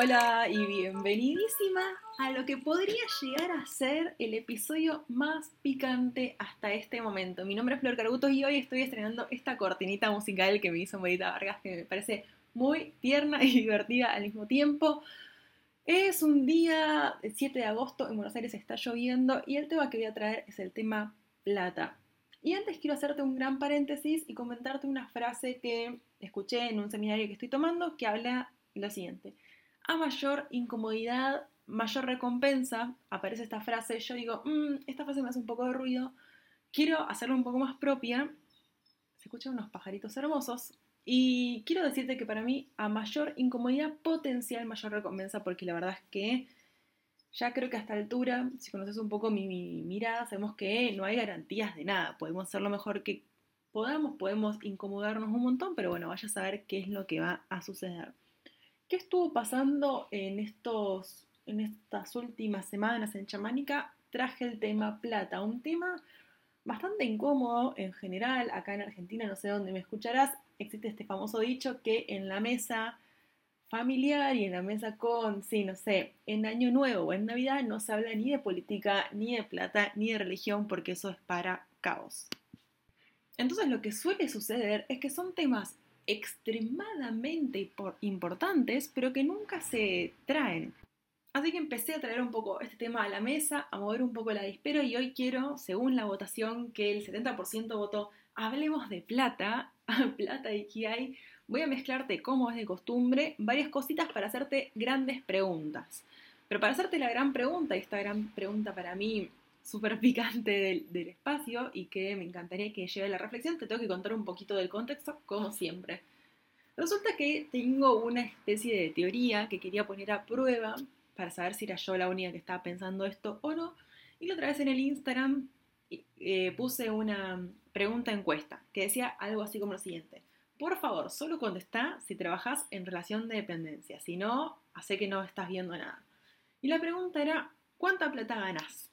Hola y bienvenidísima a lo que podría llegar a ser el episodio más picante hasta este momento. Mi nombre es Flor Carbuto y hoy estoy estrenando esta cortinita musical que me hizo Marita Vargas que me parece muy tierna y divertida al mismo tiempo. Es un día 7 de agosto, en Buenos Aires está lloviendo y el tema que voy a traer es el tema plata. Y antes quiero hacerte un gran paréntesis y comentarte una frase que escuché en un seminario que estoy tomando que habla lo siguiente a mayor incomodidad, mayor recompensa, aparece esta frase, yo digo, mm, esta frase me hace un poco de ruido, quiero hacerla un poco más propia, se escuchan unos pajaritos hermosos, y quiero decirte que para mí a mayor incomodidad potencial, mayor recompensa, porque la verdad es que ya creo que a esta altura, si conoces un poco mi, mi mirada, sabemos que no hay garantías de nada, podemos hacer lo mejor que podamos, podemos incomodarnos un montón, pero bueno, vaya a saber qué es lo que va a suceder. ¿Qué estuvo pasando en, estos, en estas últimas semanas en Chamánica? Traje el tema plata, un tema bastante incómodo en general. Acá en Argentina, no sé dónde me escucharás, existe este famoso dicho que en la mesa familiar y en la mesa con, sí, no sé, en Año Nuevo o en Navidad no se habla ni de política, ni de plata, ni de religión, porque eso es para caos. Entonces lo que suele suceder es que son temas extremadamente importantes, pero que nunca se traen. Así que empecé a traer un poco este tema a la mesa, a mover un poco la dispero y hoy quiero, según la votación, que el 70% votó, hablemos de plata, plata y hay, voy a mezclarte, como es de costumbre, varias cositas para hacerte grandes preguntas. Pero para hacerte la gran pregunta, y esta gran pregunta para mí súper picante del, del, espacio y que me encantaría que lleve la reflexión, te tengo que contar un poquito del contexto, como siempre. Resulta que tengo una especie de teoría que quería poner a prueba para saber si era yo la única que estaba pensando esto o no. Y la otra vez en el Instagram eh, puse una pregunta encuesta que decía algo así como lo siguiente. Por favor, solo contesta si trabajas en relación de dependencia. Si no, hace que no estás viendo nada. Y la pregunta era, ¿cuánta plata ganas?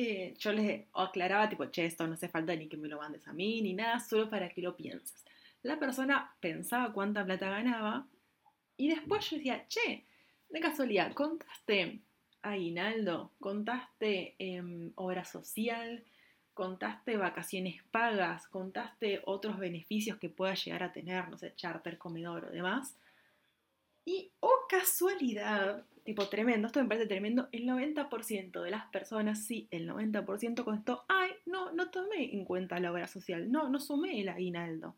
Eh, yo les aclaraba tipo, che, esto no hace falta ni que me lo mandes a mí, ni nada, solo para que lo pienses. La persona pensaba cuánta plata ganaba y después yo decía, che, de casualidad, ¿contaste aguinaldo? ¿Contaste eh, obra social? ¿Contaste vacaciones pagas? ¿Contaste otros beneficios que pueda llegar a tener, no sé, charter, comedor o demás? Y, oh casualidad, tipo tremendo, esto me parece tremendo, el 90% de las personas, sí, el 90% contestó, ay, no, no tomé en cuenta la obra social, no, no sumé el aguinaldo.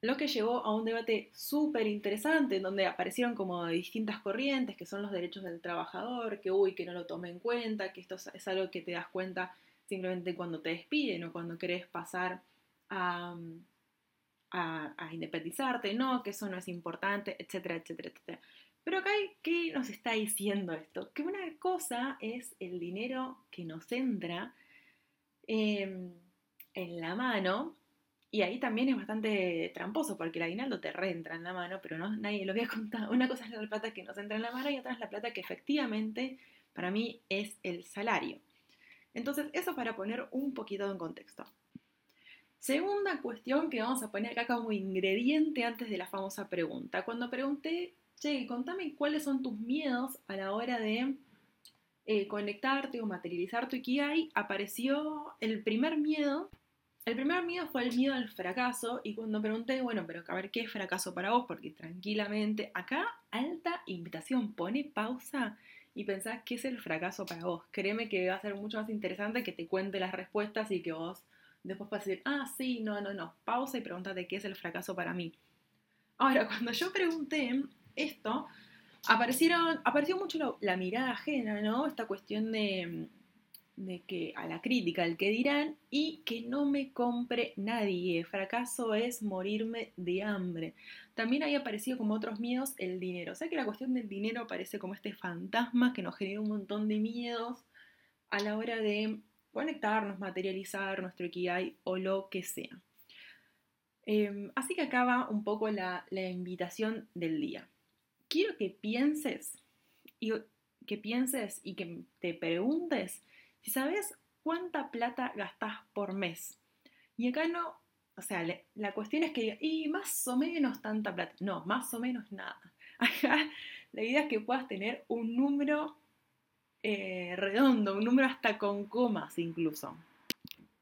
Lo que llevó a un debate súper interesante, donde aparecieron como distintas corrientes, que son los derechos del trabajador, que uy, que no lo tomé en cuenta, que esto es algo que te das cuenta simplemente cuando te despiden o cuando querés pasar a, a, a independizarte, no, que eso no es importante, etcétera, etcétera, etcétera. Pero acá, ¿qué nos está diciendo esto? Que una cosa es el dinero que nos entra em, en la mano, y ahí también es bastante tramposo, porque el aguinaldo te reentra en la mano, pero no, nadie lo había contado. Una cosa es la plata que nos entra en la mano y otra es la plata que efectivamente para mí es el salario. Entonces, eso para poner un poquito en contexto. Segunda cuestión que vamos a poner acá como ingrediente antes de la famosa pregunta. Cuando pregunté che, contame cuáles son tus miedos a la hora de eh, conectarte o materializar tu Ikigai, apareció el primer miedo. El primer miedo fue el miedo al fracaso y cuando pregunté, bueno, pero a ver qué es fracaso para vos, porque tranquilamente, acá alta invitación, pone pausa y pensás qué es el fracaso para vos. Créeme que va a ser mucho más interesante que te cuente las respuestas y que vos después puedas decir, ah, sí, no, no, no, pausa y pregúntate qué es el fracaso para mí. Ahora, cuando yo pregunté, esto, aparecieron, apareció mucho la, mirada ajena, ¿no? Esta cuestión de, de, que a la crítica, el que dirán, y que no me compre nadie. Fracaso es morirme de hambre. También ahí aparecido como otros miedos el dinero. O sea que la cuestión del dinero aparece como este fantasma que nos genera un montón de miedos a la hora de conectarnos, materializar nuestro Ikigai o lo que sea. Em, así que acaba un poco la, la invitación del día quiero que pienses y que pienses y que te preguntes si sabes cuánta plata gastas por mes. Y acá no, o sea, la cuestión es que y más o menos tanta plata. No, más o menos nada. Acá La idea es que puedas tener un número eh, redondo, un número hasta con comas incluso.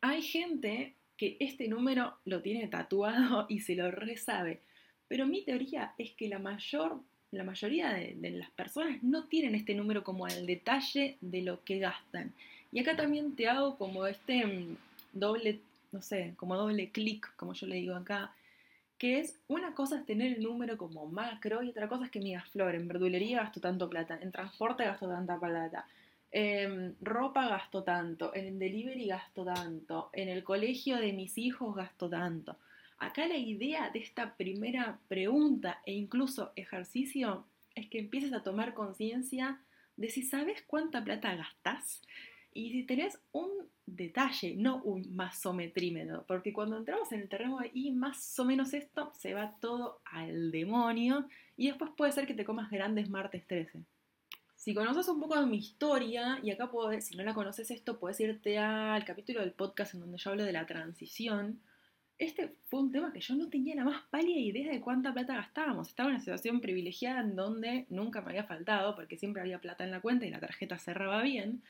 Hay gente que este número lo tiene tatuado y se lo resabe, pero mi teoría es que la, mayor, la mayoría de, las personas no tienen este número como al detalle de lo que gastan. Y acá también te hago como este mm, doble, no sé, como doble clic, como yo le digo acá, que es una cosa es tener el número como macro y otra cosa es que me digas, Flor, en verdulería gasto tanto plata, en transporte gasto tanta plata, en ropa gasto tanto, en el delivery gasto tanto, en el colegio de mis hijos gasto tanto. Acá la idea de esta primera pregunta e incluso ejercicio es que empieces a tomar conciencia de si sabes cuánta plata gastas y si tenés un detalle, no un masometrímetro, porque cuando entramos en el terreno de y más o menos esto, se va todo al demonio y después puede ser que te comas grandes martes 13. Si conoces un poco de mi historia, y acá puedo, si no la conoces esto, puedes irte al capítulo del podcast en donde yo hablo de la transición. Este fue un tema que yo no tenía la más pálida idea de cuánta plata gastábamos. Estaba en una situación privilegiada en donde nunca me había faltado, porque siempre había plata en la cuenta y la tarjeta cerraba bien.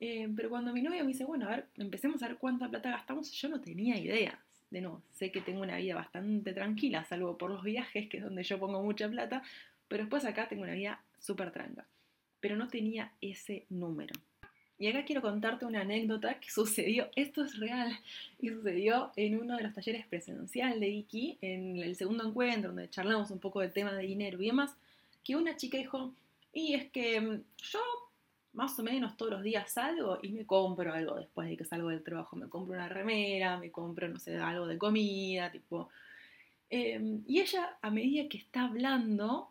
Eh, pero cuando mi novio me dice, bueno, a ver, empecemos a ver cuánta plata gastamos, yo no tenía idea. De nuevo, sé que tengo una vida bastante tranquila, salvo por los viajes, que es donde yo pongo mucha plata, pero después acá tengo una vida súper tranquila. Pero no tenía ese número. Y acá quiero contarte una anécdota que sucedió, esto es real, y sucedió en uno de los talleres presenciales de Iki, en el segundo encuentro, donde charlamos un poco del tema de dinero y demás, que una chica dijo, y es que mm, yo más o menos todos los días salgo y me compro algo después de que salgo del trabajo. Me compro una remera, me compro, no sé, algo de comida, tipo. Em, y ella, a medida que está hablando,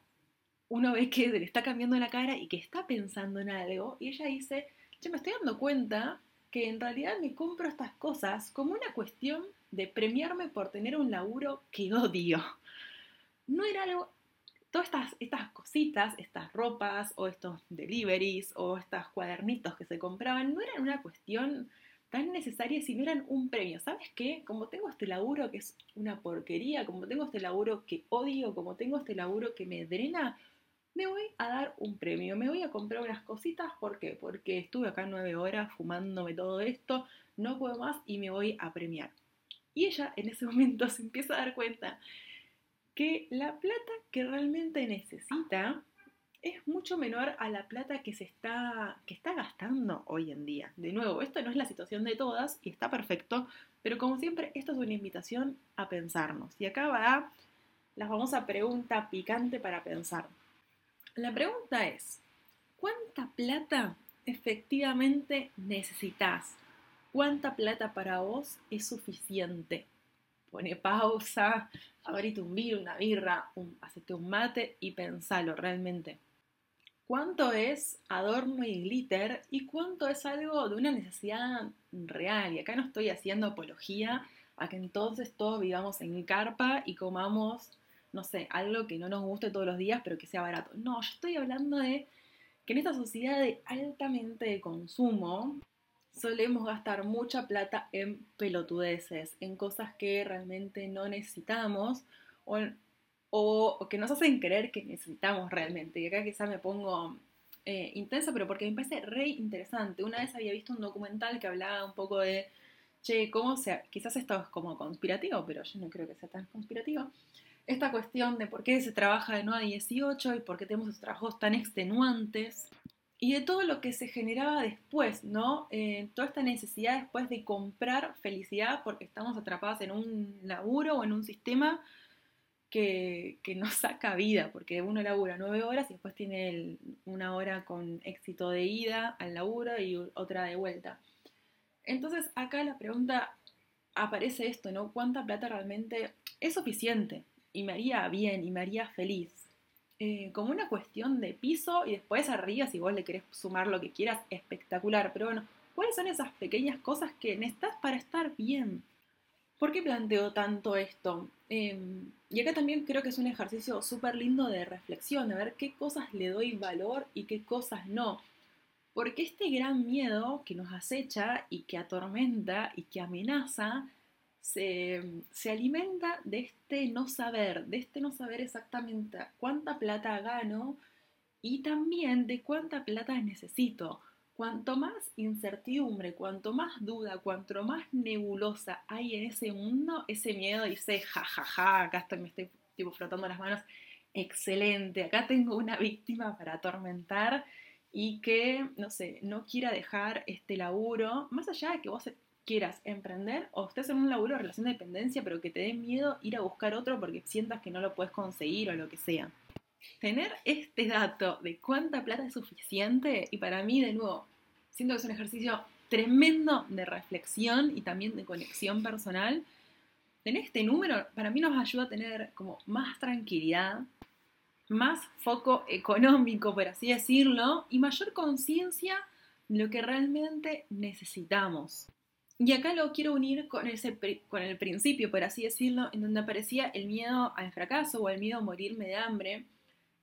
uno ve que le está cambiando la cara y que está pensando en algo. Y ella dice, yo me estoy dando cuenta que en realidad me compro estas cosas como una cuestión de premiarme por tener un laburo que odio. No era algo todas estas, estas cositas, estas ropas o estos deliveries o estos cuadernitos que se compraban no eran una cuestión tan necesaria si no eran un premio. ¿Sabes qué? Como tengo este laburo que es una porquería, como tengo este laburo que odio, como tengo este laburo que me drena, me voy a dar un premio, me voy a comprar unas cositas, ¿por qué? Porque estuve acá nueve horas fumándome todo esto, no puedo más y me voy a premiar. Y ella en ese momento se empieza a dar cuenta que la plata que realmente necesita es mucho menor a la plata que se está, que está gastando hoy en día. De nuevo, esto no es la situación de todas y está perfecto, pero como siempre, esto es una invitación a pensarnos. Y acá va la famosa pregunta picante para pensar. La pregunta es, ¿cuánta plata efectivamente necesitas? ¿Cuánta plata para vos es suficiente? Pone pausa, abrite un vino, una birra, un, hacete un mate y pensalo realmente. ¿Cuánto es adorno y glitter y cuánto es algo de una necesidad real? Y acá no estoy haciendo apología a que entonces todos vivamos en carpa y comamos, no sé, algo que no nos guste todos los días, pero que sea barato. No, yo estoy hablando de que en esta sociedad de altamente de consumo, solemos gastar mucha plata en pelotudeces, en cosas que realmente no necesitamos o, o, que nos hacen creer que necesitamos realmente. Y acá quizá me pongo eh, intensa, pero porque me parece re interesante. Una vez había visto un documental que hablaba un poco de, che, cómo sea, quizás esto es como conspirativo, pero yo no creo que sea tan conspirativo. Esta cuestión de por qué se trabaja de 9 a 18 y por qué tenemos esos trabajos tan extenuantes y de todo lo que se generaba después, ¿no? Eh, toda esta necesidad después de comprar felicidad porque estamos atrapadas en un laburo o en un sistema que, nos saca vida, porque uno labura nueve horas y después tiene una hora con éxito de ida al laburo y otra de vuelta. Entonces acá la pregunta aparece esto, ¿no? ¿Cuánta plata realmente es suficiente? Y me haría bien y me haría feliz. Eh, como una cuestión de piso y después arriba, si vos le querés sumar lo que quieras, espectacular. Pero bueno, ¿cuáles son esas pequeñas cosas que necesitas para estar bien? ¿Por qué planteo tanto esto? Em, y acá también creo que es un ejercicio súper lindo de reflexión, de ver qué cosas le doy valor y qué cosas no. Porque este gran miedo que nos acecha y que atormenta y que amenaza se, alimenta de este no saber, de este no saber exactamente cuánta plata gano y también de cuánta plata necesito. Cuanto más incertidumbre, cuanto más duda, cuanto más nebulosa hay en ese mundo, ese miedo dice, jajaja, ja, ja, acá estoy, me estoy tipo frotando las manos, excelente, acá tengo una víctima para atormentar y que, no sé, no quiera dejar este laburo, más allá de que vos quieras emprender o estés en un laburo de relación de dependencia, pero que te dé miedo ir a buscar otro porque sientas que no lo puedes conseguir o lo que sea. Tener este dato de cuánta plata es suficiente, y para mí, de nuevo, siento que es un ejercicio tremendo de reflexión y también de conexión personal. Tener este número, para mí nos ayuda a tener como más tranquilidad, más foco económico, por así decirlo, y mayor conciencia de lo que realmente necesitamos. Y acá lo quiero unir con, ese, con el principio, por así decirlo, en donde aparecía el miedo al fracaso o el miedo a morirme de hambre.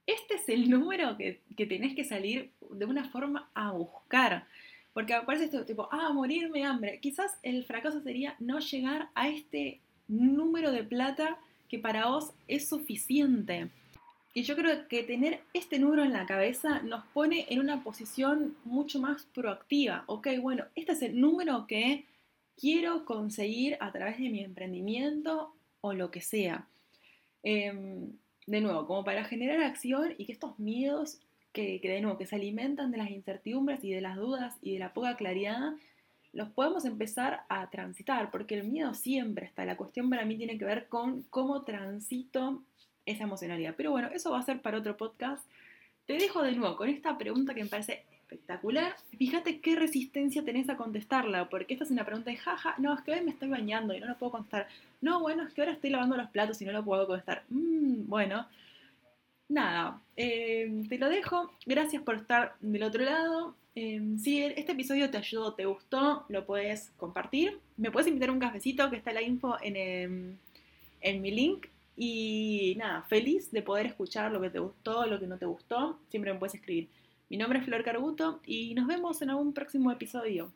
Este es el número que, que tenés que salir de una forma a buscar. Porque aparece este tipo, ah, morirme de hambre. Quizás el fracaso sería no llegar a este número de plata que para vos es suficiente. Y yo creo que tener este número en la cabeza nos pone en una posición mucho más proactiva. Ok, bueno, este es el número que quiero conseguir a través de mi emprendimiento o lo que sea. Em, de nuevo, como para generar acción y que estos miedos que, de nuevo, que se alimentan de las incertidumbres y de las dudas y de la poca claridad, los podemos empezar a transitar, porque el miedo siempre está. La cuestión para mí tiene que ver con cómo transito esa emocionalidad. Pero bueno, eso va a ser para otro podcast. Te dejo de nuevo con esta pregunta que me parece espectacular. Fíjate qué resistencia tenés a contestarla, porque esta es una pregunta de jaja, no, es que hoy me estoy bañando y no lo puedo contestar. No, bueno, es que ahora estoy lavando los platos y no lo puedo contestar. Mm, bueno, nada, eh, te lo dejo. Gracias por estar del otro lado. Eh, si este episodio te ayudó, te gustó, lo puedes compartir. Me puedes invitar un cafecito que está la info en, em, en mi link y nada, feliz de poder escuchar lo que te gustó, lo que no te gustó. Siempre me puedes escribir. Mi nombre es Flor Carbuto y nos vemos en algún próximo episodio.